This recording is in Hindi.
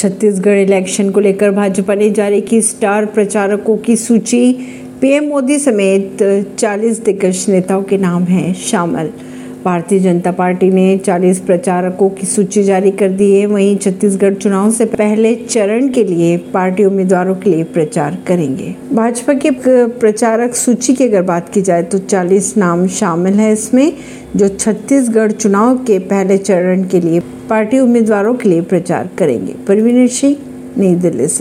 छत्तीसगढ़ इलेक्शन को लेकर भाजपा ने जारी की स्टार प्रचारकों की सूची। पीएम मोदी समेत 40 दिग्गज नेताओं के नाम हैं शामिल। भारतीय जनता पार्टी ने 40 प्रचारकों की सूची जारी कर दी है। वहीं छत्तीसगढ़ चुनाव से पहले चरण के लिए पार्टी उम्मीदवारों के लिए प्रचार करेंगे। भाजपा के प्रचारक सूची की अगर बात की जाए तो 40 नाम शामिल है इसमें, जो छत्तीसगढ़ चुनाव के पहले चरण के लिए पार्टी उम्मीदवारों के लिए प्रचार करेंगे। परवीन सिंह, नई दिल्ली से।